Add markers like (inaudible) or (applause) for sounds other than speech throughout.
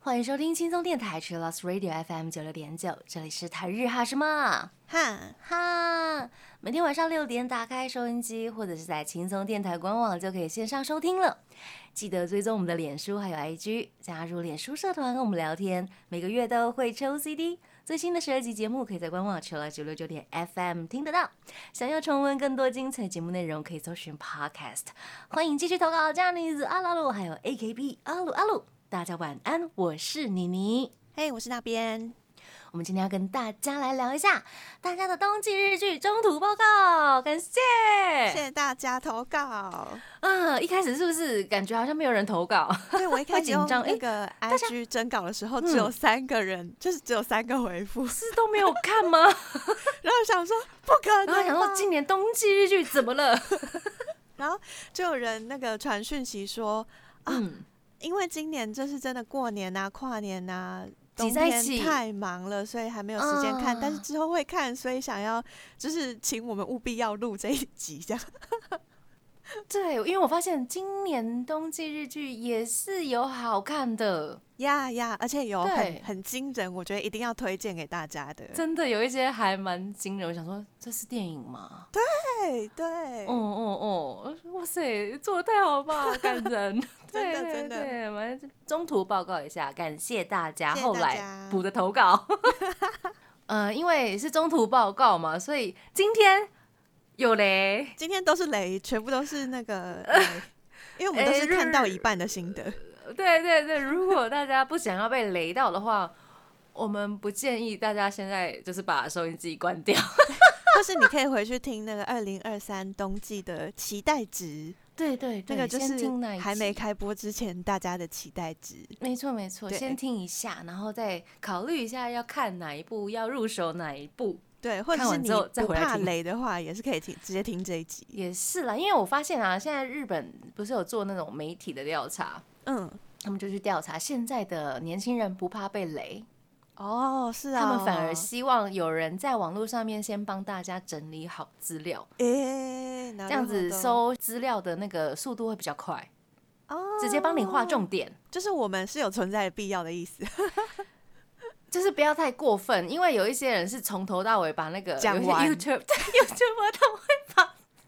欢迎收听轻松电台 c h i l l o s Radio FM 九六点九，这里是台日哈什么哈，哈。每天晚上六点打开收音机，或者是在轻松电台官网就可以线上收听了。记得追踪我们的脸书还有 IG，加入脸书社团跟我们聊天，每个月都会抽 CD。最新的十二集节目可以在官网 c h i l l o 九六九点 FM 听得到。想要重温更多精彩节目内容，可以搜寻 Podcast。欢迎继续投稿，这样的子阿拉鲁还有 AKB 阿鲁阿鲁。大家晚安，我是妮妮。嘿，我是那边。我们今天要跟大家来聊一下大家的冬季日剧中途报告，感谢谢谢大家投稿。嗯，一开始是不是感觉好像没有人投稿？(laughs) 对我一开始紧张那个 IG 征稿的时候，只有三个人，就是只有三个回复，是都没有 (laughs) 看吗？(laughs) 然后想说不可能，然后想说今年冬季日剧怎么了？然后就有人那个传讯息说，嗯。因为今年就是真的过年呐、跨年呐，挤在一起太忙了，所以还没有时间看。但是之后会看，所以想要就是请我们务必要录这一集，这样。(laughs) 对，因为我发现今年冬季日剧也是有好看的呀呀，而且有很很惊人，我觉得一定要推荐给大家的。真的有一些还蛮惊人，我想说这是电影吗？对对，哦哦哦，哇塞，做的太好了吧，感人。真的真的，我们中途报告一下，感谢大家后来补的投稿。(laughs) 呃，因为是中途报告嘛，所以今天。有雷，今天都是雷，全部都是那个，(laughs) 因为我们都是看到一半的心得。(laughs) 对对对，如果大家不想要被雷到的话，我们不建议大家现在就是把收音机关掉，或是你可以回去听那个二零二三冬季的期待值。(laughs) 对对，那个就是还没开播之前大家的期待值。没错没错，先听一下，然后再考虑一下要看哪一部，要入手哪一部。对，或者是你不怕雷的话，也是可以听直接听这一集。也是啦，因为我发现啊，现在日本不是有做那种媒体的调查，嗯，他们就去调查现在的年轻人不怕被雷。哦，是啊，他们反而希望有人在网络上面先帮大家整理好资料，哎，这样子搜资料的那个速度会比较快，哦，直接帮你画重点，就是我们是有存在的必要的意思。(laughs) 就是不要太过分，因为有一些人是从头到尾把那个讲完，YouTube (laughs) YouTube 他会把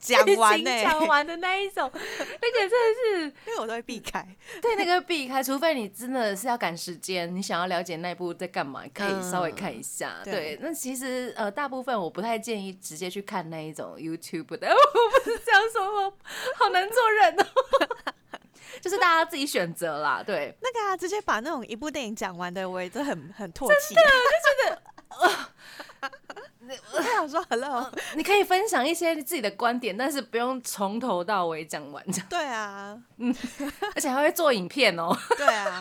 讲完讲完的那一种，那个真的是，(laughs) 因为我都会避开。对，那个避开，除非你真的是要赶时间，你想要了解那部在干嘛，可以稍微看一下。对，那其实呃，大部分我不太建议直接去看那一种 YouTube 的，我不是这样说吗？好难做人哦。(laughs) 就是大家自己选择啦，对。那个啊，直接把那种一部电影讲完的，我也都很很唾弃。想说，Hello，你可以分享一些自己的观点，但是不用从头到尾讲完。对啊，嗯，而且还会做影片哦。对啊，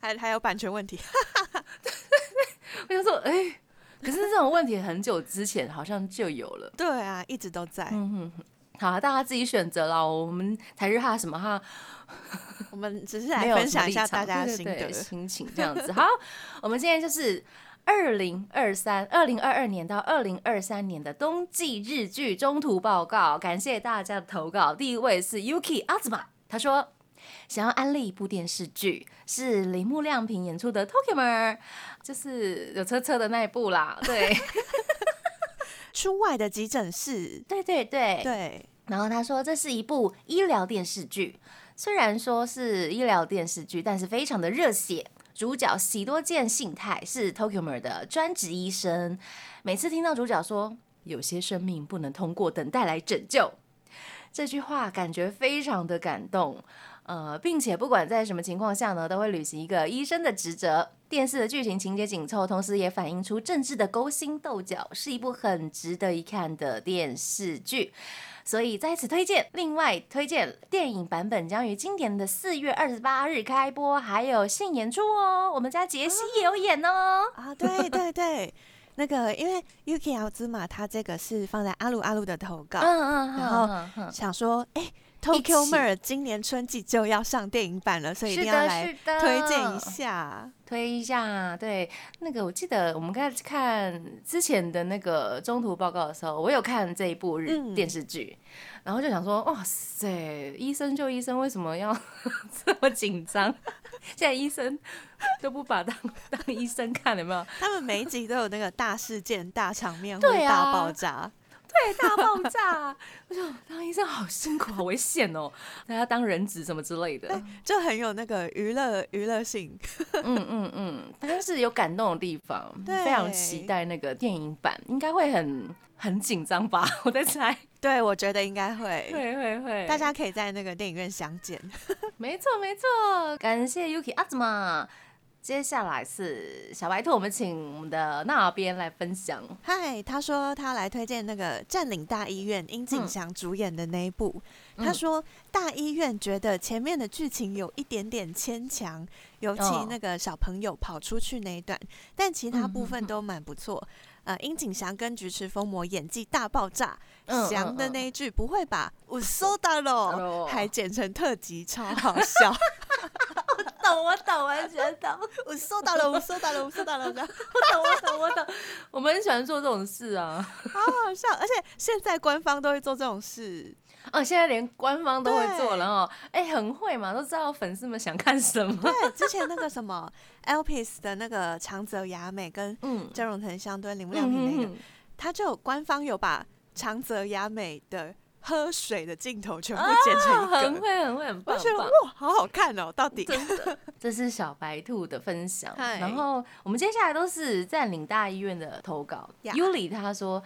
还还有版权问题。我想说，哎，可是这种问题很久之前好像就有了。对啊，一直都在。嗯哼哼。好，大家自己选择了。我们台日哈什么哈，我们只是来分享一下大家心得心情这样子。好，我们今天就是二零二三、二零二二年到二零二三年的冬季日剧中途报告。感谢大家的投稿。第一位是 Yuki 阿兹玛，他说想要安利一部电视剧，是铃木亮平演出的《Tokimer》，就是有车车的那一部啦。(laughs) 对。(laughs) 出外的急诊室，对对对对。然后他说，这是一部医疗电视剧，虽然说是医疗电视剧，但是非常的热血。主角喜多健信太是 Tokumer 的专职医生，每次听到主角说有些生命不能通过等待来拯救，这句话感觉非常的感动。呃，并且不管在什么情况下呢，都会履行一个医生的职责。电视的剧情情节紧凑，同时也反映出政治的勾心斗角，是一部很值得一看的电视剧，所以在此推荐。另外推荐电影版本将于今年的四月二十八日开播，还有现演出哦。我们家杰西也有演哦。啊，对对对，那个因为 Yuki 奥兹玛他这个是放在阿鲁阿鲁的投稿，嗯嗯，然后想说，哎。Tokyo Mer 今年春季就要上电影版了，所以一定要来推荐一下，推一下。对，那个我记得我们刚才看之前的那个中途报告的时候，我有看这一部日电视剧，然后就想说，哇塞，医生救医生，为什么要 (laughs) 这么紧张？(laughs) 现在医生都不把当当医生看，有没有？他们每一集都有那个大事件、大场面或大爆炸。对，大爆炸！(laughs) 我说当医生好辛苦，好危险哦，大家当人质什么之类的，就很有那个娱乐娱乐性。(laughs) 嗯嗯嗯，但是有感动的地方，非常期待那个电影版，应该会很很紧张吧？(laughs) 我在猜。对，我觉得应该会，会会会，大家可以在那个电影院相见。没错没错，感谢 Yuki 阿兹玛。接下来是小白兔，我们请我们的那边来分享。嗨，他说他来推荐那个《占领大医院》，殷景祥主演的那一部。他说大医院觉得前面的剧情有一点点牵强，尤其那个小朋友跑出去那一段，但其他部分都蛮不错。呃，殷景祥跟菊池风磨演技大爆炸，祥的那一句不会吧？我收到了，(laughs) 还剪成特辑，超好笑。(laughs) 懂我懂，完全懂。我收到了，我收到了，我收到了。我懂，我懂，我懂。我们很喜欢做这种事啊，好好笑。而且现在官方都会做这种事，哦，现在连官方都会做了哦。哎，很会嘛，都知道粉丝们想看什么。对，之前那个什么 Elpis 的那个长泽雅美跟郑容腾相对铃木亮平那个，他就官方有把长泽雅美的。喝水的镜头全部剪成一个，很会很会很棒，我觉得哇，好好看哦！到底真的，这是小白兔的分享。然后我们接下来都是占领大医院的投稿。Yuli 他说，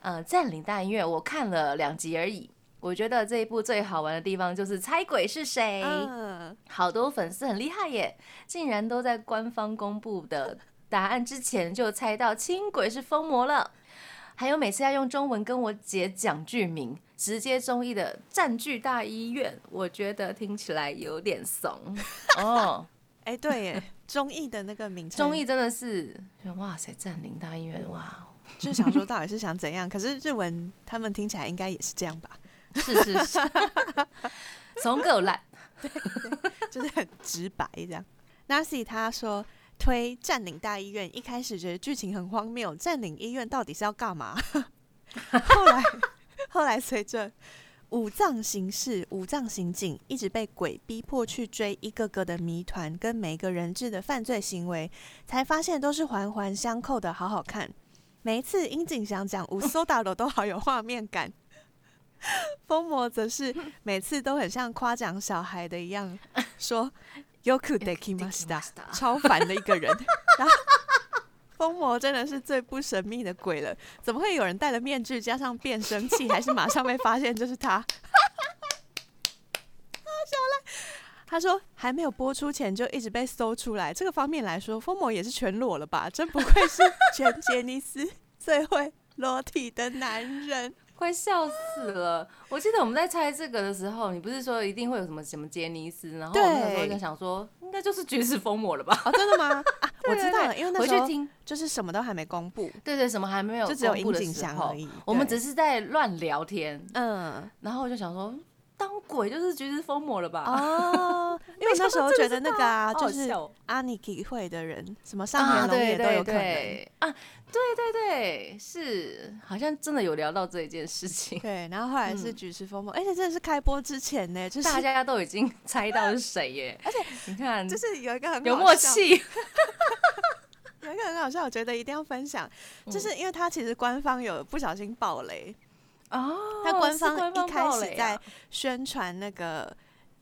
呃，占领大医院我看了两集而已，我觉得这一部最好玩的地方就是猜鬼是谁。好多粉丝很厉害耶，竟然都在官方公布的答案之前就猜到轻轨是疯魔了。还有每次要用中文跟我姐讲剧名，直接中译的占据大医院，我觉得听起来有点怂哦。(laughs) 哎，对耶，中译的那个名称，中译真的是哇塞，占领大医院哇，(laughs) 就想说到底是想怎样？可是日文他们听起来应该也是这样吧？是是是，怂狗烂，就是很直白这样。Nancy 他说。推占领大医院，一开始觉得剧情很荒谬，占领医院到底是要干嘛？(laughs) 后来，后来随着五藏行事、五藏刑警一直被鬼逼迫去追一个个的谜团，跟每个人质的犯罪行为，才发现都是环环相扣的，好好看。每一次殷景祥讲五搜大楼都好有画面感，疯魔则是每次都很像夸奖小孩的一样说。Yoku dekimashita，超烦的一个人。(laughs) 然后，疯魔真的是最不神秘的鬼了。怎么会有人戴了面具加上变声器，还是马上被发现就是他？(laughs) 他说还没有播出前就一直被搜出来。这个方面来说，疯魔也是全裸了吧？真不愧是全杰尼斯最会裸体的男人。快笑死了！我记得我们在猜这个的时候，你不是说一定会有什么什么杰尼斯？然后我那时候就想说，应该就是绝世疯魔了吧？哦，真的吗？啊，(laughs) 我知道了，因为那时候就是什么都还没公布，对对，什么还没有，就只有樱井翔而已。我们只是在乱聊天，嗯，然后我就想说。当鬼 (laughs) 就是橘子疯魔了吧？哦，(laughs) 因为那时候觉得那个啊，就是阿尼基会的人，什么上海龙也都有可能啊。对对对，是，好像真的有聊到这一件事情。(laughs) 对，然后后来是橘子疯魔，而且真的是开播之前呢，就是大家都已经猜到是谁耶。而且你看，就是有一个很有默契，有一个很好笑，我觉得一定要分享，就是因为他其实官方有不小心爆雷。哦，他官方一开始在宣传那个，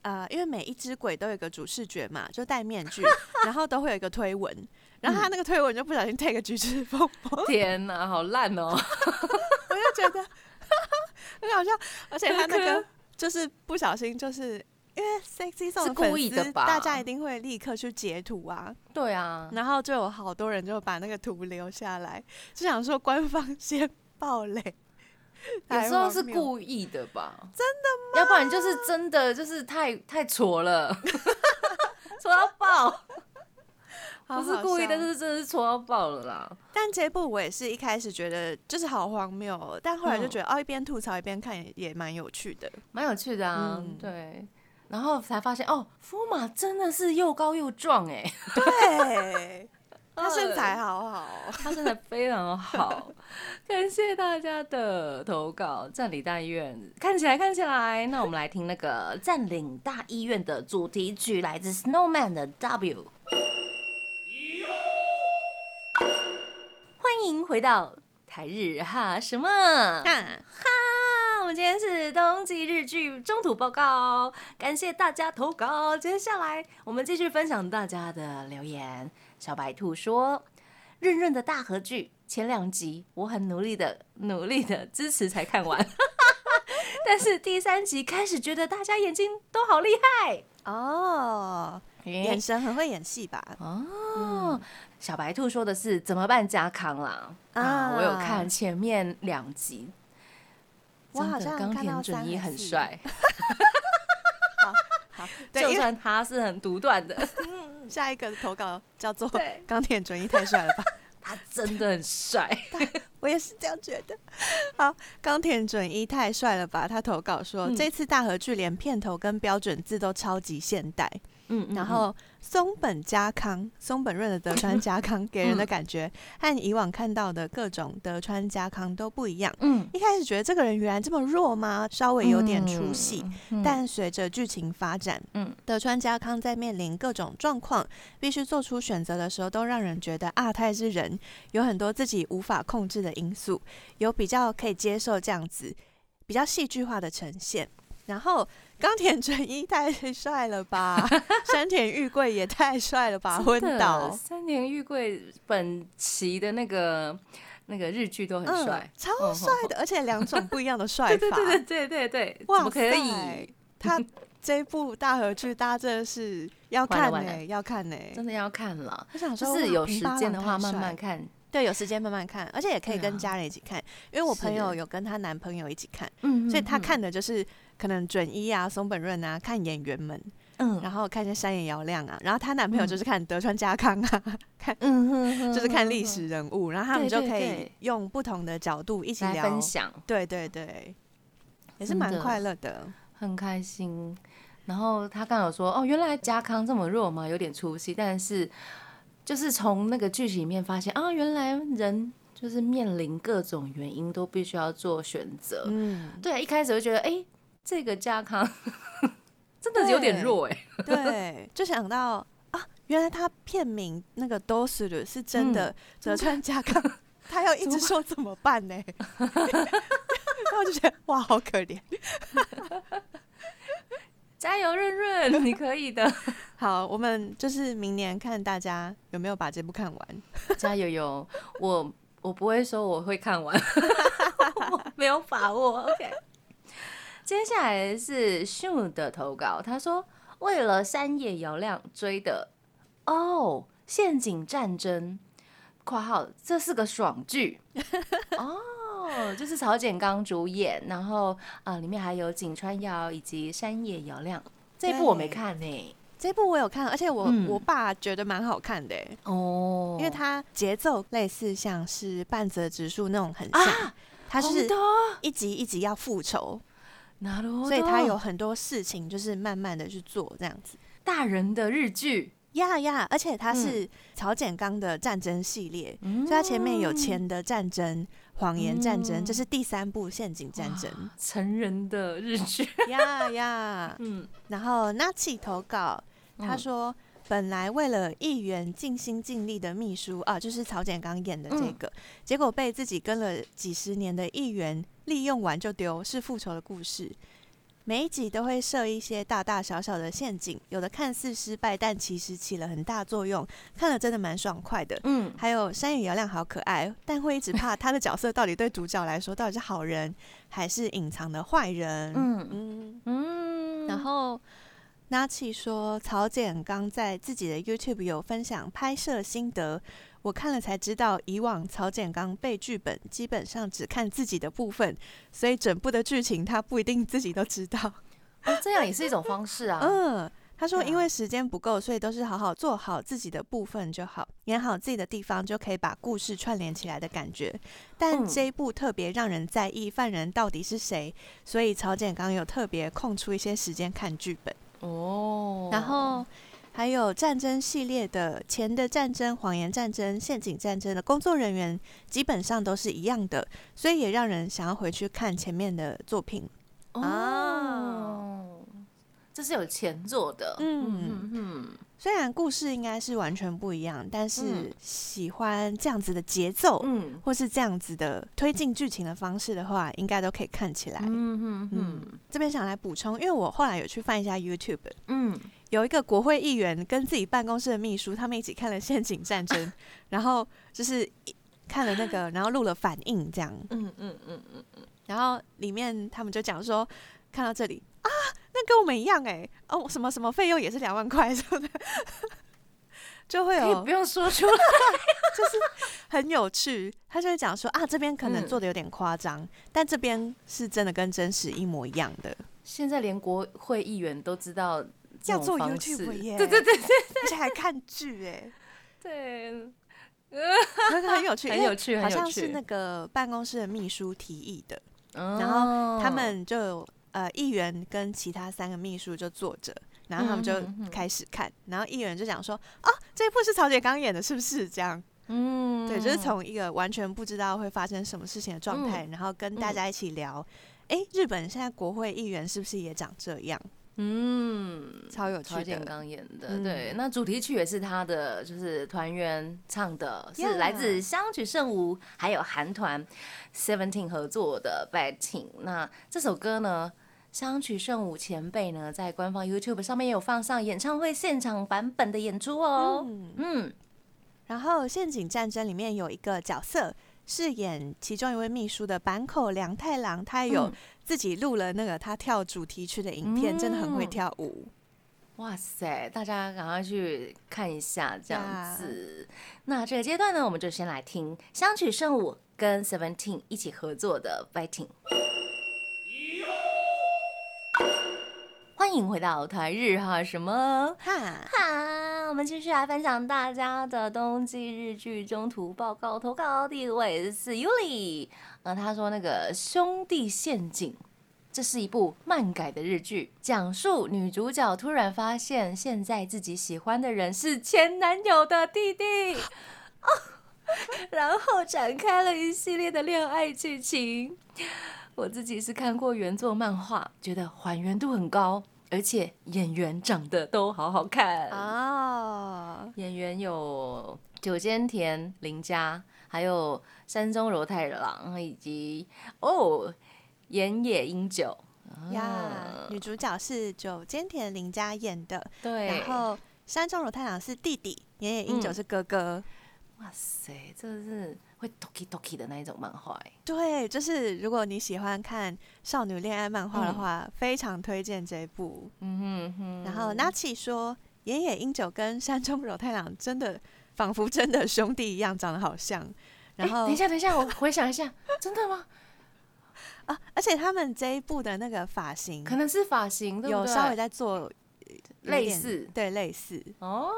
呃，因为每一只鬼都有一个主视觉嘛，就戴面具，(laughs) 然后都会有一个推文，然后他那个推文就不小心 take 橘子风魔，天哪，好烂哦！(laughs) 我就觉得 (laughs) 很好笑，而且他那个就是不小心，就是因为 sexy 送是故意的吧？大家一定会立刻去截图啊，对啊，然后就有好多人就把那个图留下来，就想说官方先爆雷。有时候是故意的吧？真的吗？要不然就是真的，就是太太挫了，(laughs) 挫到爆，(laughs) 好不是故意的，好笑是真的是戳到爆了啦。但这部我也是一开始觉得就是好荒谬哦，但后来就嗯觉得、哦，一边吐槽一边看也也蛮有趣的。蛮有趣的啊，嗯对。然后才发现哦，福马真的是又高又壮哎，(laughs) 对，他身材好好。(laughs) 他身材非常好。(laughs) 感谢大家的投稿，占领大医院看起来看起来，那我们来听那个占领大医院的主题曲，来自 Snowman 的 W。欢迎回到台日哈什么？哈，哈，我们今天是冬季日剧中途报告，感谢大家投稿。接下来我们继续分享大家的留言。小白兔说：“润润的大合剧前两集，我很努力的、努力的支持才看完，(laughs) 但是第三集开始觉得大家眼睛都好厉害。哦，眼神很会演戏吧？哦，小白兔说的是怎么办加康啦？啊，啊我有看前面两集，我好像田准一很帅，(laughs) 好，(laughs) 对，就算他是很独断的，下一个投稿叫做对“钢铁准一太帅了吧 (laughs) 他真的很帅。(laughs) ”，我也是这样觉得。好，钢铁准一太帅了吧？他投稿说，嗯这次大合剧连片头跟标准字都超级现代，嗯然后松本家康、松本润的德川家康给人的感觉和以往看到的各种德川家康都不一样。嗯，一开始觉得这个人原来这么弱吗？稍微有点出戏。嗯，但随着剧情发展，嗯德川家康在面临各种状况，必须做出选择的时候，都让人觉得啊，他也是人，有很多自己无法控制的因素，有比较可以接受这样子比较戏剧化的呈现。然后冈田准一太帅了吧，(laughs) 山田玉贵也太帅了吧，昏倒，三田玉贵本期的那个那个日剧都很帅，超嗯帅的，而且两种不一样的帅法，对对对对对对，哇可塞以？他这一部大合剧，大家真的是要看 (laughs) 呢、完了完了。要看呢、真的要看了，我想说，就是有时间的话慢慢看。对，有时间慢慢看，而且也可以跟家人一起看，因为我朋友有跟她男朋友一起看，嗯所以她嗯。看的就是可能准一啊、松本润啊，看演员们，嗯。然后看一些山野遥亮啊，然后她男朋友嗯。就是看德川家康啊，(laughs) 看嗯哼哼就是看历史人物，然后他们就可以用不同的角度一起来聊，分享，对对对，也是蛮快乐的。很开心。然后他刚有说，哦，原来家康这么弱嘛，有点出息，但是就是从那个剧情里面发现啊，原来人就是面临各种原因都必须要做选择。嗯，对啊，一开始就觉得，哎、这个家康 (laughs) 真的有点弱哎、对，就想到啊，原来他片名那个都是的是真的德川家康，(laughs) 他要一直说怎么办呢？然后我就觉得哇，好可怜。加油，润润，(laughs) 你可以的，好，我们就是明年看大家有没有把这部看完。加油油！我我不会说我会看完，我没有把握。OK，接下来是 Shun 的投稿，他说为了山野遥亮追的哦，陷阱战争（括号这是个爽剧）(laughs) 哦，就是曹简刚主演，然后呃里面还有井川遥以及山野遥亮。这一部我没对看呢、这部我有看，而且我、嗯我爸觉得蛮好看的欸，哦，因为它节奏类似像是半泽直树那种很像，啊，它就是好的一集一集要复仇，なるほど 所以他有很多事情就是慢慢的去做这样子。大人的日剧，呀呀！而且它是曹简刚的战争系列，嗯所以它前面有钱的战争、谎言战争，嗯这是第三部陷阱战争。成人的日剧，呀呀！(laughs) 嗯，然后 Nachi 投稿，他嗯说。本来为了议员尽心尽力的秘书啊，就是曹简刚演的这嗯个，结果被自己跟了几十年的议员利用完就丢，是复仇的故事。每一集都会设一些大大小小的陷阱，有的看似失败，但其实起了很大作用，看了真的蛮爽快的。嗯，还有山野遥亮好可爱，但会一直怕他的角色到底对主角来说到底是好人还是隐藏的坏人。嗯嗯，嗯，然后 Nachi 说，曹简刚在自己的 YouTube 有分享拍摄心得，我看了才知道，以往曹简刚背剧本基本上只看自己的部分，所以整部的剧情他不一定自己都知道。哦这样也是一种方式啊，(laughs) 嗯，他说：“对啊因为时间不够，所以都是好好做好自己的部分就好，演好自己的地方，就可以把故事串联起来的感觉。但嗯这一部特别让人在意犯人到底是谁，所以曹简刚有特别空出一些时间看剧本。哦，然后还有战争系列的钱的战争、谎言战争、陷阱战争的工作人员基本上都是一样的，所以也让人想要回去看前面的作品。哦，这是有前作的，嗯嗯嗯。虽然故事应该是完全不一样，但是嗯。喜欢这样子的节奏，嗯。或是这样子的推进剧情的方式的话，应该都可以看起来。嗯嗯嗯。嗯这边想来补充，因为我后来有去翻一下 YouTube，嗯，有一个国会议员跟自己办公室的秘书，他们一起看了《陷阱战争》，(laughs) 然后就是看了那个，然后录了反应这样，嗯嗯嗯嗯嗯，然后里面他们就讲说，看到这里啊，那跟我们一样哎、哦，什么什么费用也是两万块什么的，(laughs) 就会有不用说出来，(laughs) 就是很有趣。他就会讲说啊，这边可能嗯做的有点夸张，但这边是真的跟真实一模一样的，现在连国会议员都知道这要做种方式 YouTube 耶，对对对对而且还看剧哎。对，(laughs) 那个很有趣，很有趣，好。像是那个办公室的秘书提议的，然然后他们就呃议员跟其他三个秘书就坐着，然后他们就开始看，然后议员就讲说啊这一部是曹姐刚演的，是不是这样？嗯对，就是从一个完全不知道会发生什么事情的状态，嗯然后跟大家一起聊，诶，日本现在国会议员是不是也长这样？嗯。超有趣曹建的。刚演的，嗯对，那主题曲也是他的，就是团员唱的，是来自香取慎吾还有韩团 Seventeen 合作的《Bad Team》。那这首歌呢，香取慎吾前辈呢在官方 YouTube 上面也有放上演唱会现场版本的演出哦。嗯，嗯然后《陷阱战争》里面有一个角色饰演其中一位秘书的坂口良太郎，他有嗯自己录了那个他跳主题曲的影片，真的很会嗯跳舞。哇塞，大家赶快去看一下，这样子。那这个阶段呢，我们就先来听香取圣武跟 Seventeen 一起合作的《Fighting》。欢迎回到台日哈什么哈，哈？我们继续来分享大家的冬季日剧中途报告投稿，第一位是 Yuli，那他说那个兄弟陷阱。这是一部漫改的日剧，讲述女主角突然发现现在自己喜欢的人是前男友的弟弟，哦，(laughs) 然后展开了一系列的恋爱剧情。我自己是看过原作漫画，觉得还原度很高，而且演员长得都好好看。哦，演员有九间田绫佳，还有山中柔太郎，以及哦岩野英九。呀啊，女主角是久间田绫佳演的，对，然后山中柔太郎是弟弟，岩野英九嗯是哥哥。哇塞，这是会 toki toki 的那一种漫画哎。对，就是如果你喜欢看少女恋爱漫画的嗯话，非常推荐这一部。嗯哼哼。然后 Nachi 说，岩野英九跟山中柔太郎真的仿佛真的兄弟一样，长得好像。然后哎等一下，等一下，我回想一下，真的吗？啊，(laughs) 而且他们这一部的那个发型可能是发型，有稍微在做类似对类似。哦。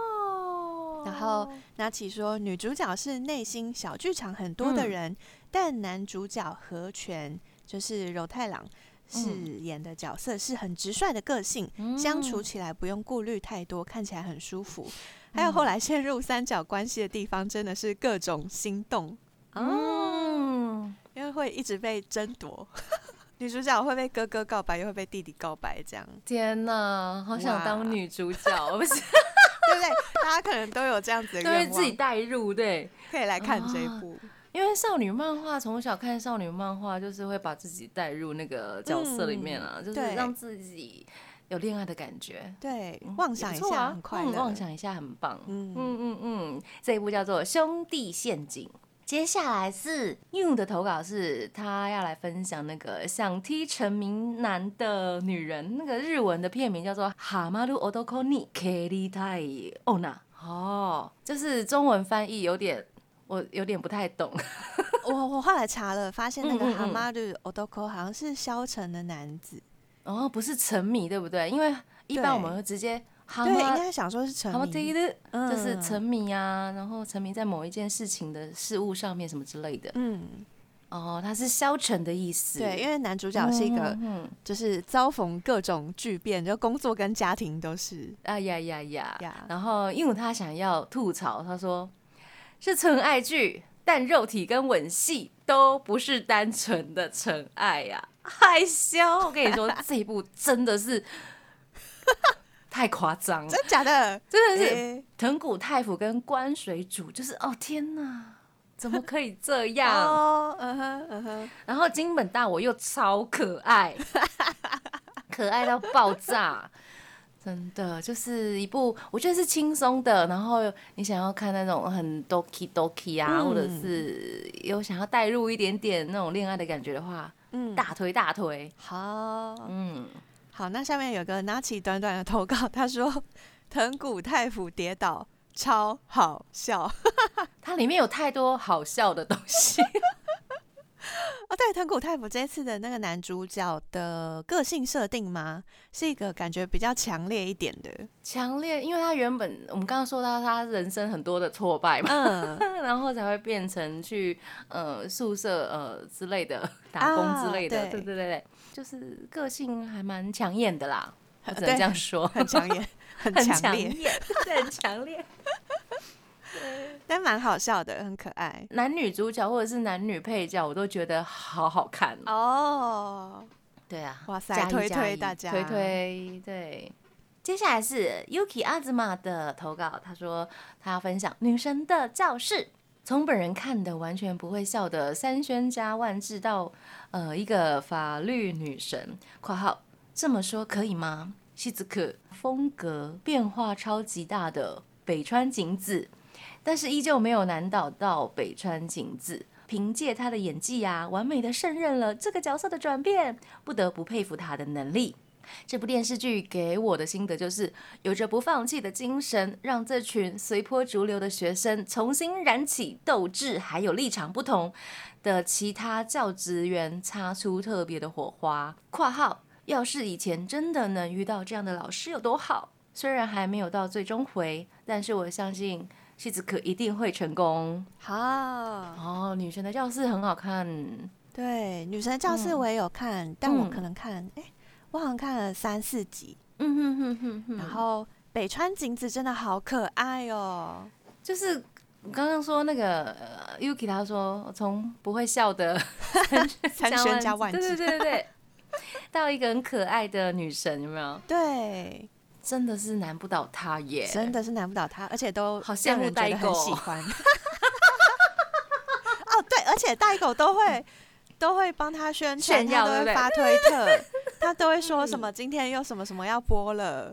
然后拿起说，女主角是内心小剧场很多的嗯。人，但男主角和泉就是柔太郎饰嗯演的角色是很直率的个性，相处起来不用顾虑太多，看起来很舒服。还有后来陷入三角关系的地方，真的是各种心动。哦，嗯，因为会一直被争夺。(laughs) 女主角会被哥哥告白，又会被弟弟告白，这样。天哪，好想当女主角，不是？对不对？大家可能都有这样子的都会愿自己望，带入，对。可以来看这一啊部。因为少女漫画从小看少女漫画，就是会把自己带入那个角色里面啊，就是对让自己有恋爱的感觉。对嗯，妄想一下，也不错啊很快乐。嗯妄想一下很棒。嗯嗯嗯嗯，这一部叫做《兄弟陷阱》。接下来是 Yun 的投稿，是他要来分享那个想踢成名男的女人，那个日文的片名叫做《哈马鲁 odoko ni keri tai ona》。哦，就是中文翻译有点，我有点不太懂。(laughs) 我我后来查了，发现那个嗯嗯嗯蛤蟆的 odoko 好像是消沉的男子。哦，不是沉迷，对不对？因为一般我们会直接对，应该想说是沉迷，嗯。就是沉迷啊，然后沉迷在某一件事情的事物上面什么之类的。嗯，哦，它是消沉的意思。对，因为男主角是一个就是遭逢各种巨变，就工作跟家庭都是啊呀呀呀。呀。然后因为他想要吐槽，他说是纯爱剧，但肉体跟吻戏都不是单纯的纯爱呀、害羞。我跟你说，(laughs) 这一部真的是太夸张了，真假的，真的是诶。藤谷太辅跟关水煮，就是哦天哪，怎么可以这样？(laughs) 哦，嗯哼，嗯哼，然后金本大我又超可爱，(laughs) 可爱到爆炸，真的就是一部我觉得是轻松的。然后你想要看那种很 doki doki 啊，嗯。或者是有想要带入一点点那种恋爱的感觉的话，嗯，大推大推。好。嗯，好，那下面有个拿起短短的投稿，(laughs) 他说藤谷太辅跌倒超好笑 (laughs) 它里面有太多好笑的东西。(laughs) 哦。对，藤谷太辅这次的那个男主角的个性设定吗？是一个感觉比较强烈一点的，强烈，因为他原本我们刚刚说到他人生很多的挫败嘛，嗯，然后才会变成去呃宿舍呃之类的打工之类的，对对对对，就是个性还蛮抢眼的啦，我只能对这样说，很抢眼，很 (laughs) 很强烈，很强烈。(laughs) 但蛮好笑的，很可爱男女主角或者是男女配角，我都觉得好好看哦。哦。对啊，哇塞推推大家推推对。接下来是 Yuki 阿兹玛的投稿，他说他要分享《女神的教室》，从本人看的完全不会笑的三轩加万智到呃一个法律女神（括号这么说可以吗？）西子可风格变化超级大的北川景子，但是依旧没有难倒到北川景子。凭借她的演技啊，完美的胜任了这个角色的转变，不得不佩服她的能力。这部电视剧给我的心得就是，有着不放弃的精神，让这群随波逐流的学生重新燃起斗志，还有立场不同的其他教职员擦出特别的火花。（括号要是以前真的能遇到这样的老师有多好？虽然还没有到最终回，但是我相信西子可一定会成功。好，哦，女神的教室很好看，对，女神的教室嗯我也有看，但我嗯可能看，哎、我好像看了三四集。嗯哼哼哼哼，然后北川景子真的好可爱哦，就是我刚刚说那个呃 Yuki 他说从不会笑的三轩加万对对，对对对，(laughs) 到一个很可爱的女神，有没有？对，真的是难不倒她耶！真的是难不倒他，而且都好羡慕代购很喜欢。(laughs) 哦，对，而且代狗都会都会帮他宣传，他都会发推特，(laughs) 他都会说什么今天又什么什么要播了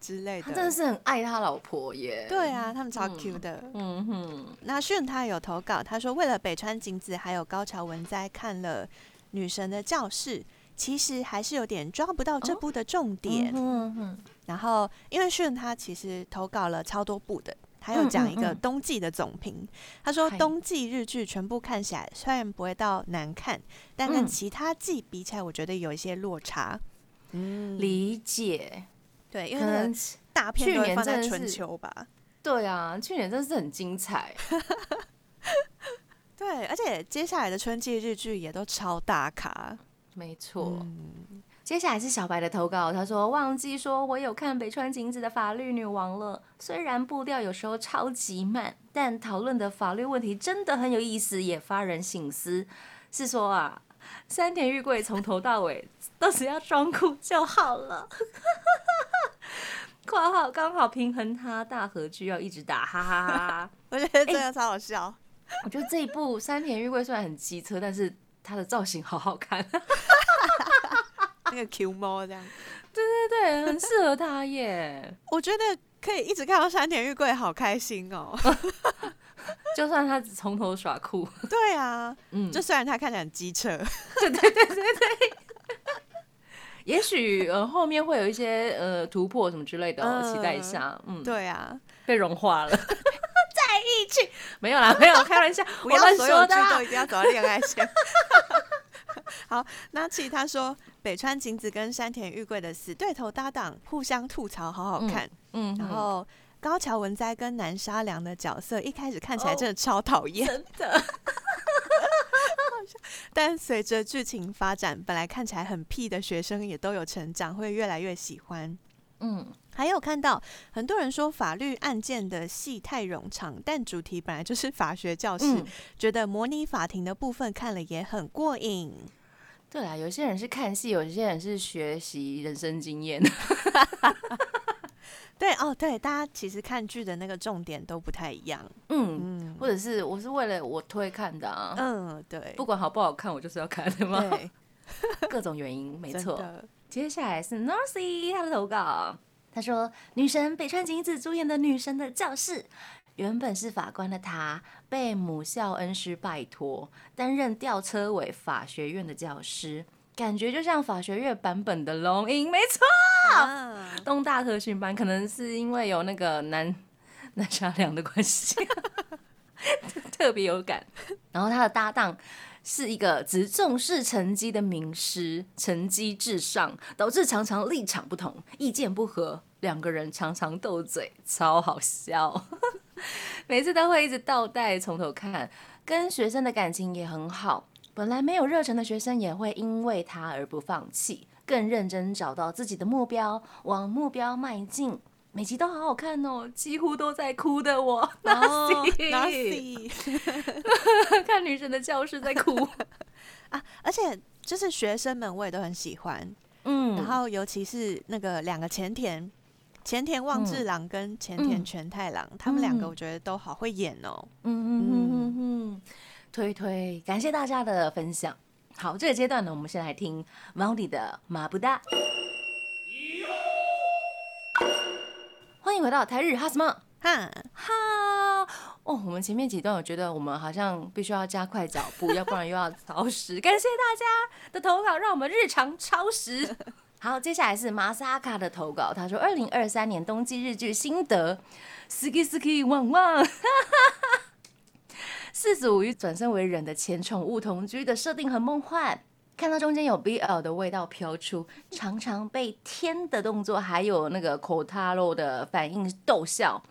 之类的。他真的是很爱他老婆耶。对，啊，他们超嗯 Q 的。嗯哼，那炫他有投稿，他说为了北川景子还有高桥文哉看了《女神的教室》，其实还是有点抓不到这部的重点。嗯哼，然后因为炫他其实投稿了超多部的，他有讲一个冬季的总评，他说冬季日剧全部看起来虽然不会到难看，但跟嗯其他季比起来，我觉得有一些落差。嗯，理解，对，因为那个大片去年都放在春秋吧。对啊，去年真的是很精彩。(laughs) 对，而且接下来的春季日剧也都超大咖。没错，嗯接下来是小白的投稿，他说忘记说我有看北川景子的《法律女王》了，虽然步调有时候超级慢，但讨论的法律问题真的很有意思，也发人省思。是说啊，山田裕贵从头到尾 (laughs) 都只要装酷就好了。(laughs) 括号刚好平衡他大合剧要一直打，哈哈哈哈。(laughs) 我觉得真的超好笑。我觉得这一部山田裕贵虽然很机车，但是他的造型好好看，那个 Q 猫这样，对对对，很适合他耶。(laughs) 我觉得可以一直看到山田玉贵，好开心哦。(laughs) 就算他只从头耍酷，对啊，嗯，就虽然他看起来很机车，(laughs) 对对对对对也许呃后面会有一些呃突破什么之类的、期待一下。嗯，对啊，被融化了，在一起没有啦，没有开玩笑，不我乱要所有说的啦。剧都一定要走到恋爱线。(laughs) 好，那其他说北川景子跟山田裕贵的死对头搭档互相吐槽，好好看。嗯，然后高桥文哉跟南沙良的角色一开始看起来真的超讨厌，真的，(laughs) 但随着剧情发展，本来看起来很屁的学生也都有成长，会越来越喜欢。嗯，还有看到很多人说法律案件的戏太冗长，但主题本来就是法学教室，嗯觉得模拟法庭的部分看了也很过瘾。对啊，有些人是看戏，有些人是学习人生经验。(laughs) 对哦，对，大家其实看剧的那个重点都不太一样。嗯，嗯或者是我是为了我推看的啊，嗯，对，不管好不好看，我就是要看的嘛。对，(laughs) 各种原因，没错。接下来是 Narcy 他的投稿，他说女神北川景子主演的《女神的教室》，原本是法官的她被母校恩师拜托担任吊车尾法学院的教师，感觉就像法学院版本的龙樱，没错，啊，东大特训班，可能是因为有那个南南沙良的关系，(laughs) 特别有感。(laughs) 然后他的搭档是一个只重视成绩的名师，成绩至上，导致常常立场不同，意见不合，两个人常常斗嘴，超好笑。(laughs) 每次都会一直倒带从头看，跟学生的感情也很好。本来没有热忱的学生也会因为他而不放弃，更认真找到自己的目标，往目标迈进。每集都好好看哦，几乎都在哭的我，哦 Narcy Narcy (laughs) 看女神的教室在哭。(laughs) 啊，而且就是学生们我也都很喜欢，嗯然后尤其是那个两个前田。前田望志郎跟前田嗯全太郎，他们两个嗯我觉得都好会演哦。嗯嗯嗯嗯嗯，推推，感谢大家的分享。好，这个阶段呢，我们先来听 Molly 的《马不达》。欢迎回到台日哈什么哈，哈哦，我们前面几段我觉得我们好像必须要加快脚步，要不然又要超时。感谢大家的投稿，让我们日常超时。(laughs) 好，接下来是马萨卡的投稿，他说二零二三年冬季日剧心得，ski ski 旺旺。(laughs) 四子五鱼转身为人的前宠物同居的设定很梦幻，看到中间有 BL 的味道飘出，常常被天的动作还有那个口塔肉的反应逗笑，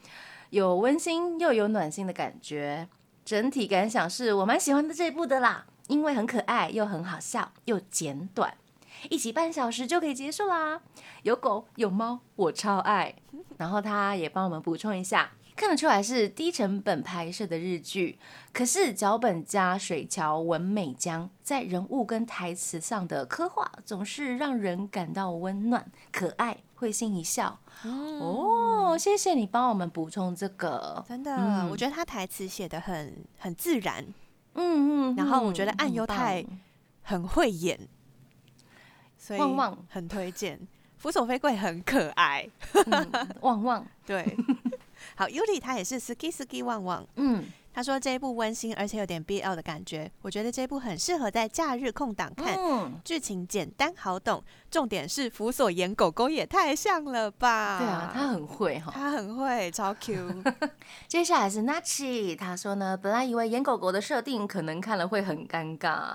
有温馨又有暖心的感觉。整体感想是我蛮喜欢的这一部的啦，因为很可爱又很好笑又简短，一集半小时就可以结束啦。有狗有猫，我超爱。然后他也帮我们补充一下，看得出来是低成本拍摄的日剧，可是脚本家水桥文美江在人物跟台词上的刻画，总是让人感到温暖、可爱、会心一笑。哦，谢谢你帮我们补充这个，真的，嗯我觉得他台词写的很很自然，嗯嗯。然后我觉得嗯岸优太很会演，所以旺旺很推荐。扶手飞贵很可爱，嗯旺旺，(laughs) 对。好，Yuli 他也是 ski ski 旺旺，嗯他说这一部温馨而且有点 BL 的感觉，我觉得这一部很适合在假日空档看。嗯，剧情简单好懂，重点是福所演狗狗也太像了吧？对啊，他很会哈。他很会，超 Q。(laughs) 接下来是 Nachi，他说呢，本来以为演狗狗的设定可能看了会很尴尬，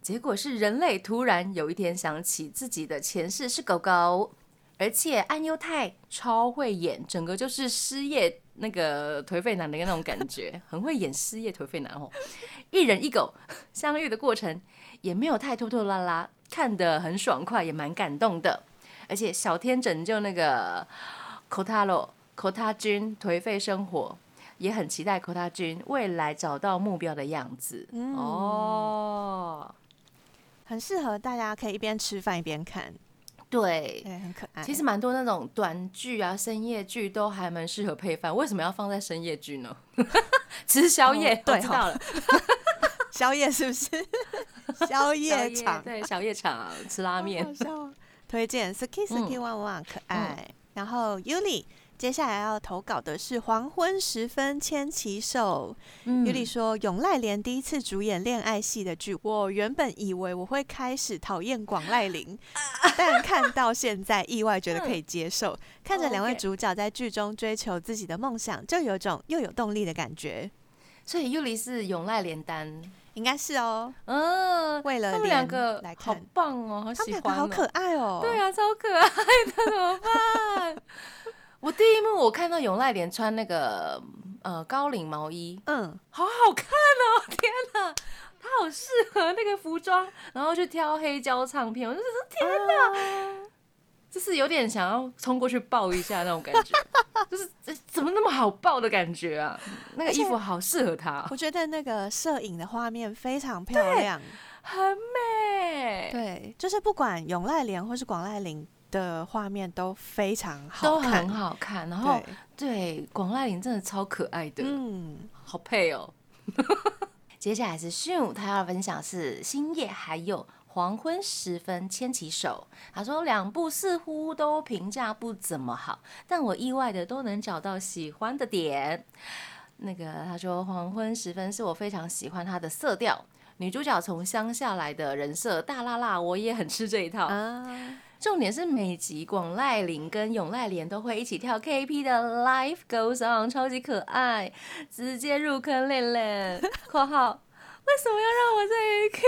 结果是人类突然有一天想起自己的前世是狗狗，而且安优太超会演，整个就是失业那个颓废男的那种感觉，很会演失业颓废男哦。一人一狗相遇的过程也没有太拖拖拉拉，看得很爽快，也蛮感动的。而且小天拯救那个 Kotaro Kota 君颓废生活，也很期待 Kota 君未来找到目标的样子。嗯哦，很适合大家可以一边吃饭一边看，对。对，很可爱。其实蛮多那种短剧啊、深夜剧都还蛮适合配饭，为什么要放在深夜剧呢？(laughs) 吃宵夜，哦对我知道了，(laughs) 宵夜是不是？(laughs) 宵宵夜场，对，宵夜场吃拉好面推荐 Suki Suki 旺旺可爱。然后 Yuli 接下来要投稿的是《黄昏时分牵起手》。嗯 Yuli 说，永濑廉第一次主演恋爱戏的剧，我原本以为我会开始讨厌广濑铃，(laughs) 但看到现在，意外觉得可以接受。看着两位主角在剧中追求自己的梦想，就有种又有动力的感觉。所以尤里是永濑廉丹，应该是哦，嗯，为了他们两莲个好来看，棒哦，好他们喜欢、哦，两个好可爱哦。对啊，超可爱的，怎么办？我第一幕我看到永濑廉穿那个呃高领毛衣，嗯，好好看哦！天哪，他好适合那个服装，然后去挑黑胶唱片，我就说天哪，就是有点想要冲过去抱一下那种感觉，(laughs) 就是呃怎么那么好抱的感觉啊？那个衣服好适合他，我觉得那个摄影的画面非常漂亮。很美，对，就是不管永濑廉或是广濑铃的画面都非常好都，很好看。然后对，广濑铃真的超可爱的，嗯，好配哦。(laughs) 接下来是秀，他要分享是星夜还有黄昏时分牵起手。他说两部似乎都评价不怎么好，但我意外的都能找到喜欢的点。那个他说黄昏时分是我非常喜欢它的色调，女主角从乡下来的人设大辣辣，我也很吃这一套。啊，重点是每集广濑铃跟永濑莲都会一起跳 K-P 的 Life Goes On，超级可爱，直接入坑练练。（括号为什么要让我在 K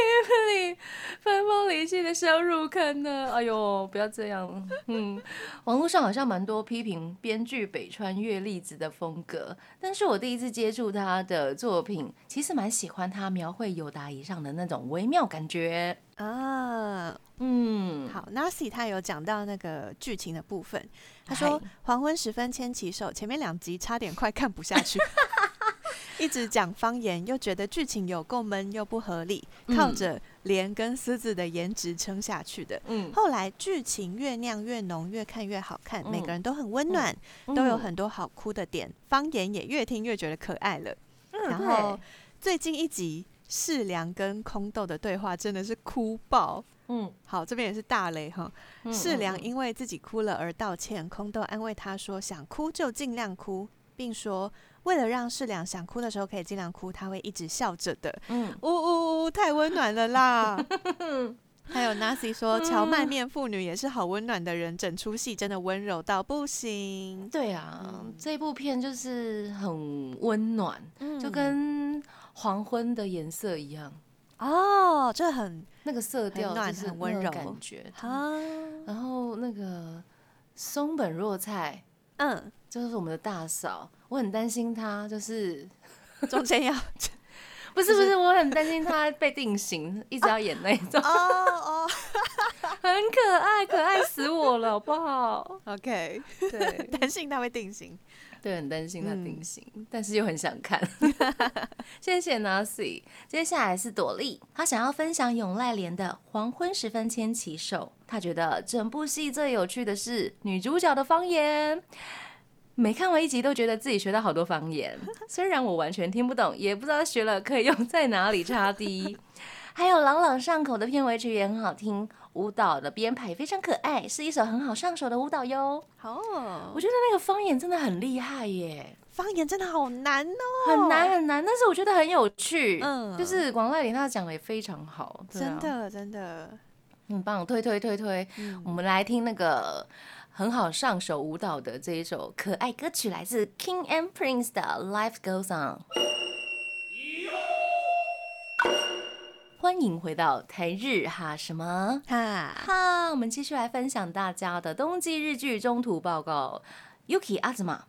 里分崩离析的时候入坑呢？哎呦，不要这样。嗯，网络上好像蛮多批评编剧北川月粒子的风格，但是我第一次接触他的作品，其实蛮喜欢他描绘友达以上的那种微妙感觉。啊，嗯，好，Nasi 他有讲到那个剧情的部分，他说嗨黄昏时分牵起手，前面两集差点快看不下去，一直讲方言，又觉得剧情有够闷又不合理，靠嗯着莲跟狮子的颜值撑下去的。嗯，后来剧情越酿越浓，越看越好看，每嗯个人都很温暖，都有很多好哭的点，方言也越听越觉得可爱了。嗯，然后最近一集世良跟空豆的对话真的是哭爆。嗯，好，这边也是大雷哈。嗯世良因为自己哭了而道歉，空豆安慰他说想哭就尽量哭，并说为了让世良想哭的时候可以尽量哭，他会一直笑着的。嗯呜呜呜，太温暖了啦！(laughs) 还有 Nasi 说，荞麦面妇女也是好温暖的人，整出戏真的温柔到不行。对啊，嗯这部片就是很温暖，就跟黄昏的颜色一样，哦，这很那个色调很暖就是很温柔感觉。啊，然后那个松本若菜嗯，就是我们的大嫂，我很担心他，(laughs) (laughs) 就是中间要不是不是，我很担心他被定型，一直要演那种，哦哦 (laughs) 很可爱，可爱死我了，好不好？，OK，对担心他会定型。对，很担心她嗯定型，但是又很想看。谢谢 Nancy，。接下来是朵莉，她想要分享永濑廉的《黄昏时分牵起手》，她觉得整部戏最有趣的是女主角的方言。每看完一集都觉得自己学到好多方言，(laughs) 虽然我完全听不懂，也不知道学了可以用在哪里插低。(laughs) 还有朗朗上口的片尾曲也很好听，舞蹈的编排也非常可爱，是一首很好上手的舞蹈哟。哦我觉得那个方言真的很厉害耶。方言真的好难哦，很难很难，但是我觉得很有趣。嗯就是广濑铃他讲的也非常好，啊真的真的。很棒，推推推推。嗯我们来听那个很好上手舞蹈的这一首可爱歌曲，来自 King and Prince 的《Life Goes On》。欢迎回到台日哈什么？哈，哈，我们继续来分享大家的冬季日剧中途报告。Yuki 阿兹玛，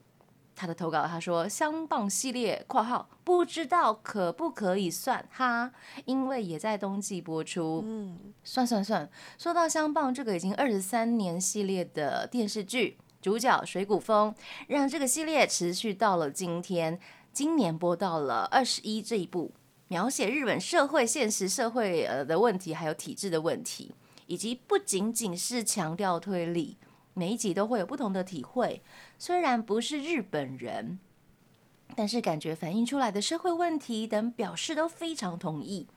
他的投稿他说香棒系列（括号不知道可不可以算哈），因为也在冬季播出。嗯，算算算，说到香棒这个已经二十三年系列的电视剧，主角水谷丰让这个系列持续到了今天，今年播到了二十一这一部，描写日本社会现实社会呃的问题，还有体制的问题，以及不仅仅是强调推理，每一集都会有不同的体会。虽然不是日本人，但是感觉反映出来的社会问题等表示都非常同意。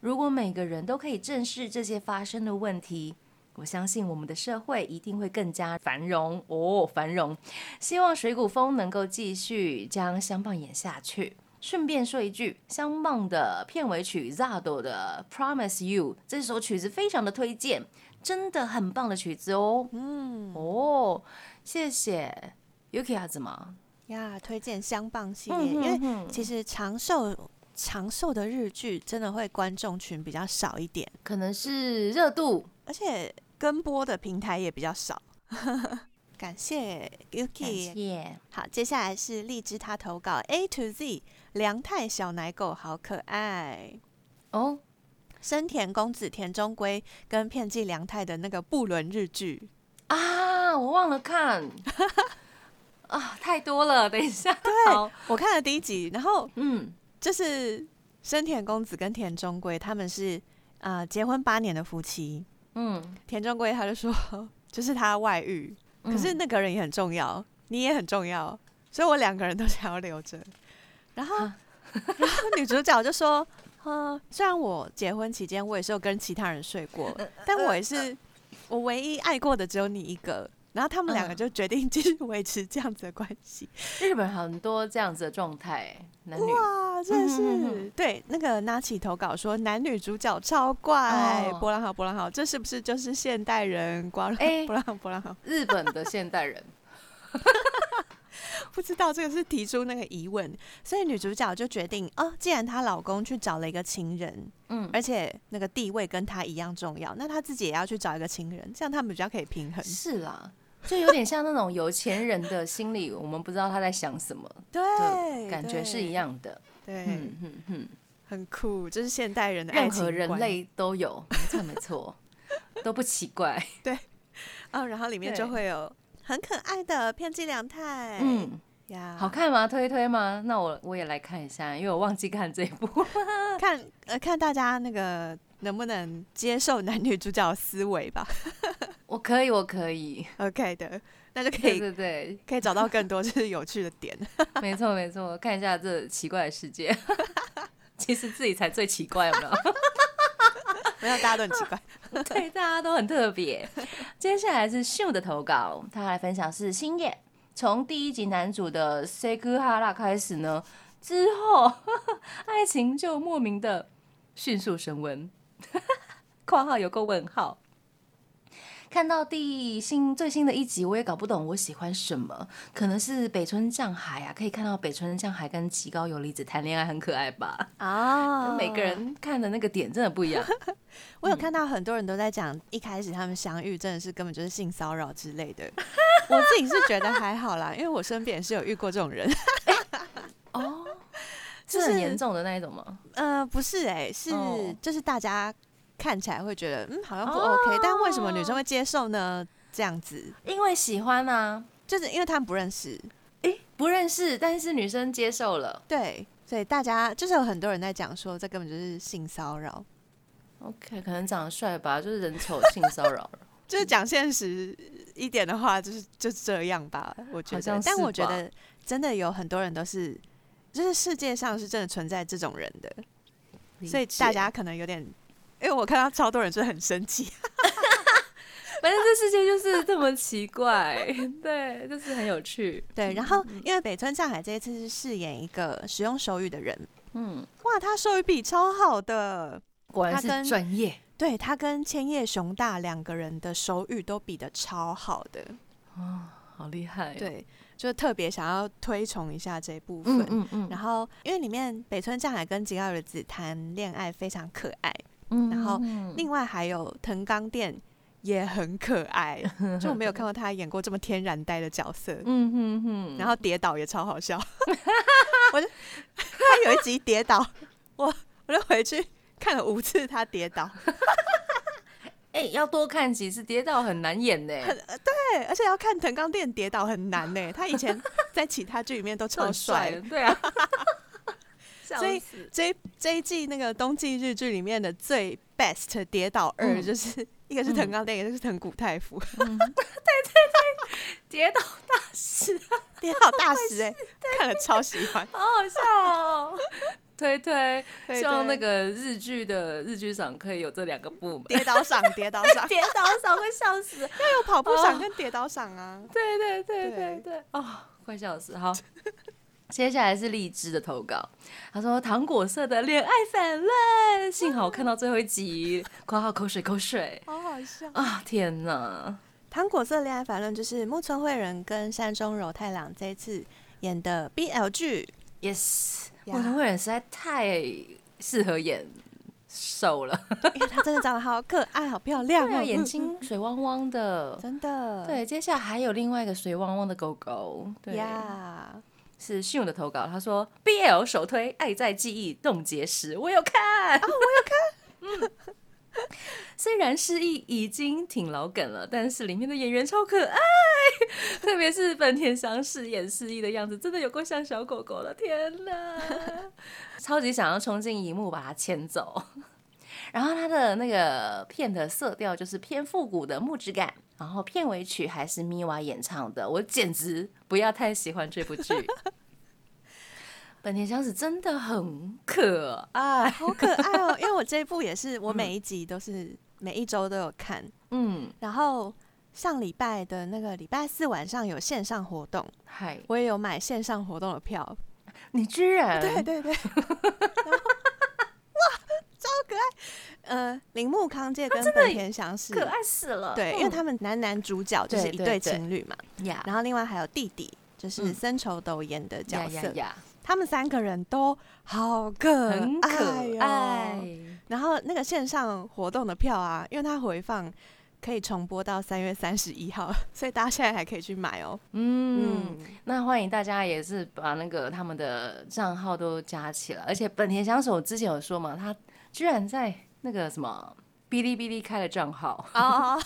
如果每个人都可以正视这些发生的问题，我相信我们的社会一定会更加繁荣哦，繁荣。希望水谷风能够继续将香棒演下去。顺便说一句，香棒的片尾曲 Zado 的《Promise You》这首曲子非常的推荐，真的很棒的曲子哦。嗯哦，谢谢 Yuki 阿子嘛，呀，推荐香棒系列，嗯因为其实长寿长寿的日剧真的会观众群比较少一点，可能是热度而且跟播的平台也比较少。(laughs) 感谢 Yuki。谢。好，接下来是荔枝他投稿 A to Z 良太小奶狗好可爱。哦，生田公子田中圭跟片寄良太的那个不伦日剧，啊，我忘了看。(laughs) 啊，太多了，等一下。对，我看了第一集，然后嗯，就是生田公子跟田中圭他们是呃结婚八年的夫妻，嗯，田中圭他就说 (laughs) 就是他外遇，可是嗯那个人也很重要，你也很重要，所以我两个人都想要留着。然后，啊。然后女主角就说：“嗯，虽然我结婚期间我也是有跟其他人睡过，呃但我也是我唯一爱过的只有你一个。”然后他们两个嗯就决定继续维持这样子的关系。日本很多这样子的状态，男女。哇，真的是、对那个拿起投稿说男女主角超怪，哦波浪号波浪号，这是不是就是现代人？波浪哎波浪号波浪号，日本的现代人，不知道这个是提出那个疑问，所以女主角就决定哦，既然她老公去找了一个情人，嗯，而且那个地位跟她一样重要，那她自己也要去找一个情人，这样他们比较可以平衡。是啦，就有点像那种有钱人的心理，我们不知道他在想什么，对，感觉是一。样的。对，嗯嗯嗯，很酷，这是现代人的爱任情观。何人类都有，没错没错，(laughs) 都不奇怪。对。哦，然后里面就会有很可爱的片寄良太，嗯，呀，好看吗？推推吗？那我我也来看一下，因为我忘记看这一部。(laughs) (laughs) 看呃看大家那个能不能接受男女主角的思维吧。(laughs) 我可以，我可以，OK 的，那就可对以对对，可以找到更多就是有趣的点。没错没错，看一下这奇怪的世界。其实自己才最奇怪，有没有？没有，大家都很奇怪。对，大家都很特别。接下来是秀的投稿，他来分享是星野。从第一集男主的 Seku Hara 开始呢，之后 (laughs) 爱情就莫名的迅速升温。(laughs) （括号有个问号）看到第新最新的一集，我也搞不懂我喜欢什么，可能是北村匠海啊，可以看到北村匠海跟吉高由里子谈恋爱很可爱吧？啊每个，人看的那个点真的不一样。(laughs) 我有看到很多人都在讲，一开始他们相遇真的是根本就是性骚扰之类的。我自己是觉得还好啦，因为我身边也是有遇过这种人。(laughs) (laughs) 哦，就是很严重的那一种吗？呃，不是哎、是、哦就是大家看起来会觉得嗯好像不哦 OK，、但为什么女生会接受呢？这样子，因为喜欢啊，就是因为他们不认识，诶，不认识，但是女生接受了。对，所以大家就是有很多人在讲说，这根本就是性骚扰。OK，可能长得帅吧，就是人丑性骚扰了。(laughs) 就是讲现实一点的话，就是就这样吧，我觉得。但我觉得真的有很多人都是，就是世界上是真的存在这种人的，所以大家可能有点，因为我看到超多人是很生气，(laughs) 反正这世界就是这么奇怪，(laughs) 对，就是很有趣。对。然后因为北村上海这一次是饰演一个使用手语的人，嗯，哇，他手语比超好的，果然是专业对他跟千叶雄大两个人的手语都比的超好的，哦，好厉害、哦。，对，就特别想要推崇一下这部分。嗯嗯嗯，然后，因为里面北村匠海跟吉高由里子谈恋爱非常可爱，嗯然后嗯另外还有藤冈店也很可爱，就我没有看过他演过这么天然呆的角色，嗯哼哼，然后跌倒也超好笑，(laughs) 我就他有一集跌倒，我我就回去看了五次他跌倒，(laughs) 哎、要多看几次，跌倒很难演呢，对，而且要看藤冈店跌倒很难呢，他以前在其他剧里面都超很帅 (laughs) 帅，，对啊。(laughs) 所以这一这一季那个冬季日剧里面的最 best 跌倒二，嗯。就是、一个是藤冈店，一个是藤谷太辅，跌倒大师，跌倒大师哎、看了超喜欢。好好笑哦。推推，希望那对个日剧的日剧赏可以有这两个部门。跌倒赏，(laughs) 跌倒赏，跌倒赏会笑死。要有跑步赏跟跌倒赏啊。(laughs) 对对对对对对，哦，快笑死！好，(laughs) 接下来是荔枝的投稿，他说糖果色的恋爱反乱，幸好我看到最后一集，括号口水口水好好笑！啊！天哪，糖果色恋爱反论就是木村惠人跟山中柔太郎这一次演的 BL 剧，Yes，呀。木村惠人实在太适合演瘦了，因为她真的长得好可爱，好漂亮哦，啊，眼睛水汪汪的。真的，对，接下来还有另外一个水汪汪的狗狗，对，呀，是信的投稿，他说 BL 首推《爱在记忆冻结时》，我有看，啊，我有看，(laughs) 嗯。(laughs) 虽然失忆已经挺老梗了，但是里面的演员超可爱，(laughs) 特别是本田祥饰演失忆的样子，真的有够像小狗狗的，天哪！(laughs) 超级想要冲进荧幕把它牵走。然后它的那个片的色调就是偏复古的木质感，然后片尾曲还是咪娃演唱的，我简直不要太喜欢这部剧。本田祥子真的很可爱，好可爱哦！(laughs) 因为我这一部也是，我每一集都是每一周都有看，嗯，然后上礼拜的那个礼拜四晚上有线上活动，嗨，我也有买线上活动的票，你居然？对对对，哇，超可爱！呃，铃木康介跟本田祥子可爱死了，对，因为他们男男主角就是一对情侣嘛，呀，然后另外还有弟弟，就是森丑斗演的角色。他们三个人都好可爱，然后那个线上活动的票啊，因为它回放可以重播到三月三十一号，(laughs) 所以大家现在还可以去买哦。嗯，那欢迎大家也是把那个他们的账号都加起来，而且本田香手之前有说嘛，他居然在那个什么哔哩哔哩开了账号。哦，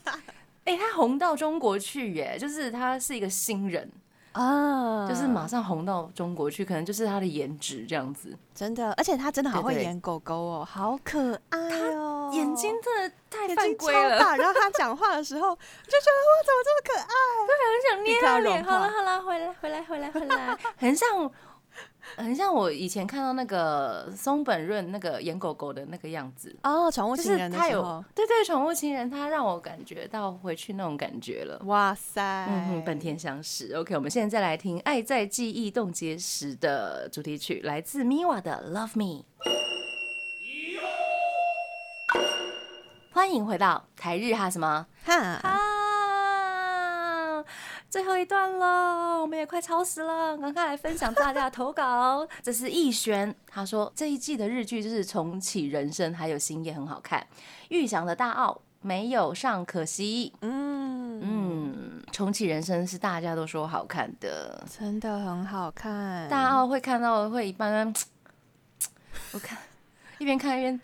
(laughs) 哎，他红到中国去耶，就是他是一个新人。啊，就是马上红到中国去，可能就是他的颜值这样子，真的，而且他真的好会演狗狗哦，好可爱哦，眼睛真的太犯规了，然后他讲话的时候就觉得哇，怎么这么可爱，对，很想捏他脸。好了好了，回来回来回来回来，很像。很像我以前看到那个松本润那个演狗狗的那个样子哦，宠物情人的时候，对对，宠物情人，他让我感觉到回去那种感觉了。哇塞，嗯本田相识。OK，我们现在再来听《爱在记忆冻结时》的主题曲，来自 Miwa 的《Love Me》。欢迎回到台日哈什么哈。最后一段了，我们也快超时了，赶快来分享大家的投稿。这是逸轩，他说这一季的日剧就是重启人生，还有星夜很好看。玉祥的大奥没有上，可惜。嗯嗯，重启人生是大家都说好看的，真的很好看。大奥会看到会一般，(tsk) 我看 (tsk) 一边看一边。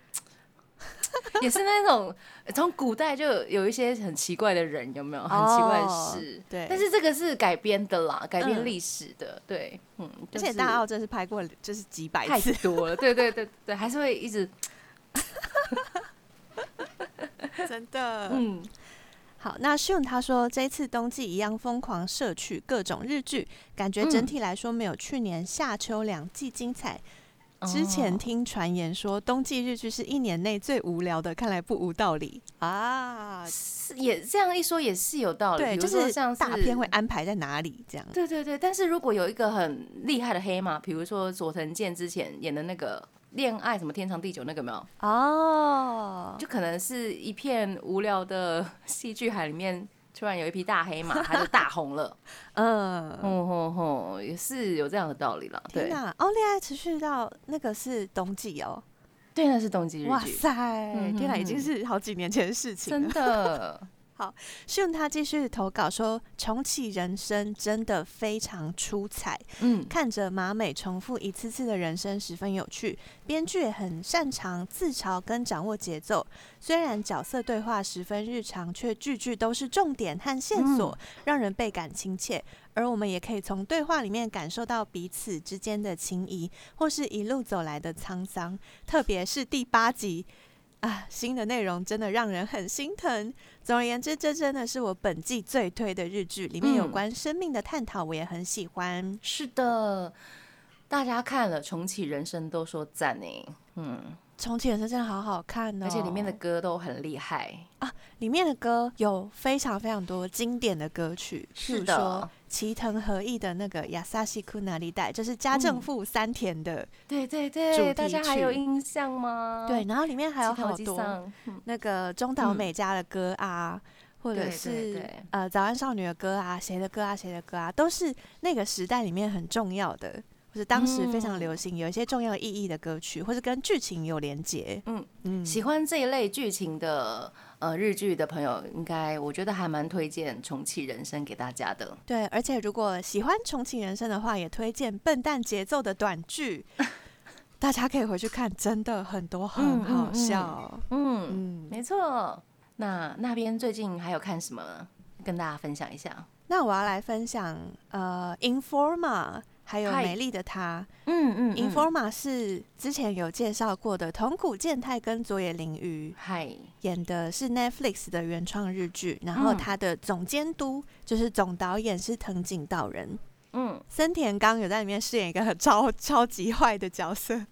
(laughs) 也是那种从古代就有一些很奇怪的人，有没有很奇怪的事？对，但是这个是改编的啦，改编历史的。对，嗯，而且大澳真是拍过就是几百次，太多了。对对对对，还是会一直，(laughs) 真的。嗯，好，那 Shun 他说这次冬季一样疯狂摄取各种日剧，感觉整体来说没有去年夏秋两季精彩。之前听传言说冬季日剧是一年内最无聊的，看来不无道理啊。是也这样一说也是有道理，对，就是像大片会安排在哪里这样。对对对，但是如果有一个很厉害的黑马，比如说佐藤健之前演的那个恋爱什么天长地久那个没有？哦，就可能是一片无聊的 (laughs) 戏剧海里面。突然有一匹大黑马，它就大红了。(laughs) 嗯，吼吼吼，也是有这样的道理了。对啊，哦，恋爱持续到那个是冬季哦。对，那是冬季日剧。哇塞，天哪，已经是好几年前的事情了。真的。好，是用他继续投稿说，重启人生真的非常出彩。嗯，看着马美重复一次次的人生，十分有趣。编剧很擅长自嘲跟掌握节奏，虽然角色对话十分日常，却句句都是重点和线索，让人倍感亲切。而我们也可以从对话里面感受到彼此之间的情谊，或是一路走来的沧桑。特别是第八集。啊，新的内容真的让人很心疼。总而言之，这真的是我本季最推的日剧，里面有关生命的探讨，我也很喜欢。是的，大家看了《重启人生》都说赞呢。嗯。重启人生真的好好看哦，而且里面的歌都很厉害啊！里面的歌有非常非常多经典的歌曲，是的，齐藤和义的那个《亚萨西库纳里代》，就是家政妇三田的，对对对，大家还有印象吗？对，然后里面还有好多那个中岛美嘉的歌啊，或者是呃早安少女的歌啊，谁的歌啊，谁的歌啊，都是那个时代里面很重要的。或者当时非常流行、有一些重要意义的歌曲，或是跟剧情有连结。嗯嗯，喜欢这一类剧情的呃日剧的朋友，应该我觉得还蛮推荐《重启人生》给大家的。对，而且如果喜欢重启人生的话，也推荐笨蛋节奏的短剧，(laughs) 大家可以回去看，真的很多很好嗯笑。嗯，嗯，没错。那那边最近还有看什么？跟大家分享一下。那我要来分享呃，Informa，还有美丽的她。嗯嗯 Informa 是之前有介绍过的桐谷健太跟佐野绫鱼嗨，演的是 Netflix 的原创日剧，然后嗯他的总监督就是总导演是藤井道人，嗯，森田刚有在里面饰演一个很超超级坏的角色，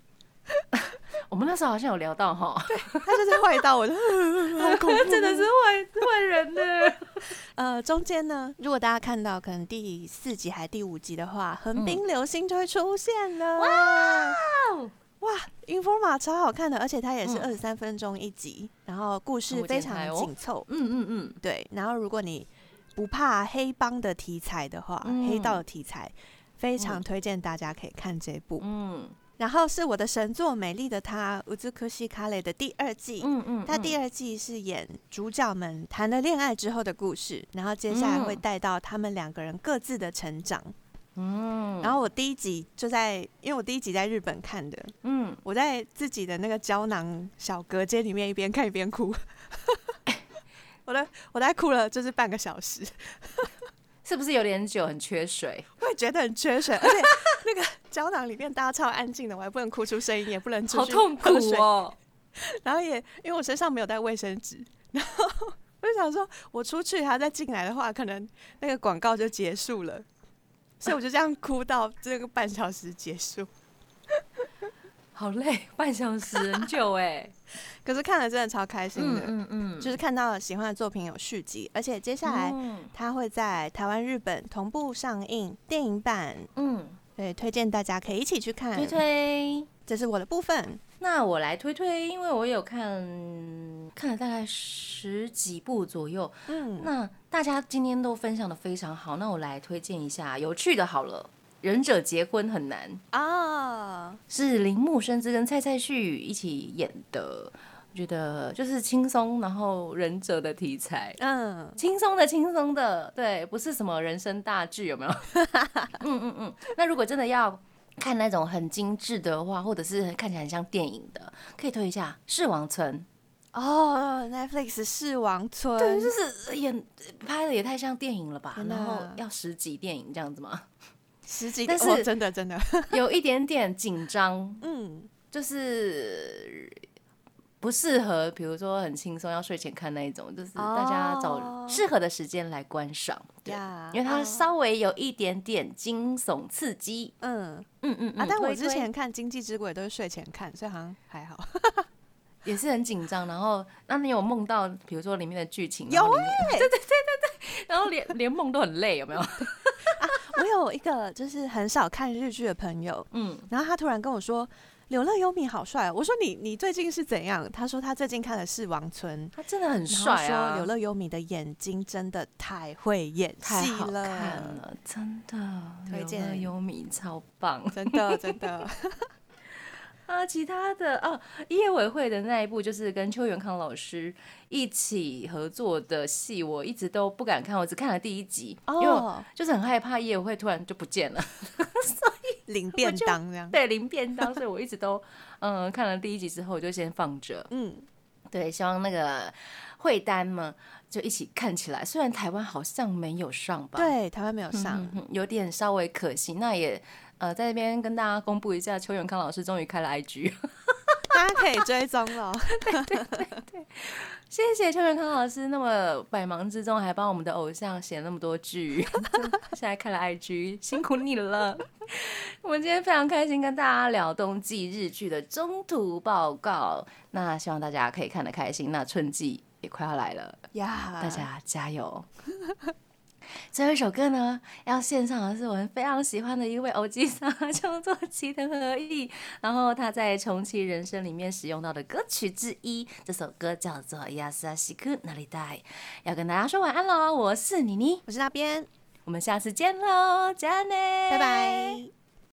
我们那时候好像有聊到哈，他就是坏到我就 (laughs) 好恐怖，真的是坏坏人呢。呃，中间呢，如果大家看到可能第四集还第五集的话，横滨流星就会出现了。哇哦哇，Informa 超好看的，而且它也是嗯二十三分钟一集，然后故事非常紧凑。嗯嗯嗯，对，然后如果你不怕黑帮的题材的话，嗯黑道的题材，非常嗯推荐大家可以看这部。嗯然后是我的神作《美丽的她》乌兹科西卡雷的第二季。嗯嗯，它第二季是演主角们谈了恋爱之后的故事，然后接下来会嗯。带到他们两个人各自的成长。嗯，然后我第一集就在，因为我第一集在日本看的，嗯，我在自己的那个胶囊小隔间里面一边看一边哭，(laughs) 我的我在哭了就是半个小时，是不是有点久，很缺水？(laughs) 我也觉得很缺水，而且 (laughs) 那个胶囊里面大家超安静的，我还不能哭出声音，也不能出去好痛苦哦。(laughs) 然后也因为我身上没有带卫生纸，然后我就想说，我出去还要再进来的话，可能那个广告就结束了，所以我就这样哭到这个半小时结束。好累，(laughs) 半小时很久哎。(laughs) 可是看了真的超开心的，嗯嗯就是看到喜欢的作品有续集，而且接下来嗯它会在台湾、日本同步上映电影版，嗯，对，推荐大家可以一起去看。推推。这是我的部分。那我来推推，因为我有看看了大概十几部左右。嗯，那大家今天都分享的非常好，那我来推荐一下有趣的好了。忍者结婚很难，啊，是铃木伸之跟蔡蔡旭一起演的，我觉得就是轻松，然后忍者的题材，嗯，轻松的轻松的，对，不是什么人生大剧，有没有？(laughs) 嗯嗯嗯。那如果真的要看那种很精致的话，或者是看起来很像电影的，可以推一下《世王村哦，Netflix 世王村，》，对，就是演拍的也太像电影了吧？然后要十集电影这样子吗？十几个，但是哦真的真的，(laughs) 有一点点紧张，嗯，就是不适合，比如说很轻松要睡前看那一种，就是大家找哦适合的时间来观赏。对，呀因为它哦稍微有一点点惊悚刺激。嗯嗯嗯嗯啊，但我之前看《经济之鬼》都是睡前看，所以好像还好。也是很紧张，然后那你有梦到，比如说里面的剧情，有然后里面 (laughs) 对对对对对，然后连连梦都很累，有没有？我有一个就是很少看日剧的朋友，嗯，然后他突然跟我说。柳乐优米好帅哦，我说你你最近是怎样？他说他最近看的是《王村》，他真的很帅啊，说柳乐优米的眼睛真的太会演戏了，了，真的，推荐柳乐优米超棒。真的真的。(laughs) 啊，其他的哦，业委会的那一部就是跟邱元康老师一起合作的戏，我一直都不敢看，我只看了第一集，因为就是很害怕业委会突然就不见了，(laughs) 所以领便当这样。对，零便当，所以我一直都嗯看了第一集之后我就先放着，嗯，对，希望那个会单嘛就一起看起来，虽然台湾好像没有上吧，对，台湾没有上。嗯，有点稍微可惜，那也。呃，在这边跟大家公布一下，邱永康老师终于开了 IG，(laughs) 大家可以追踪了 (laughs) 对对对。谢谢邱永康老师，那么百忙之中还帮我们的偶像写那么多剧，现在开了 IG，辛苦你了。我们今天非常开心跟大家聊冬季日剧的中途报告，那希望大家可以看得开心。那春季也快要来了，呀，大家加油！(laughs) 最后一首歌呢，要献上的是我们非常喜欢的一位欧吉桑，叫做齐藤和义。然后他在《重启人生》里面使用到的歌曲之一，这首歌叫做《亚萨西库那里带》。要跟大家说晚安喽，我是妮妮，我是那边，我们下次见喽，加内，拜拜。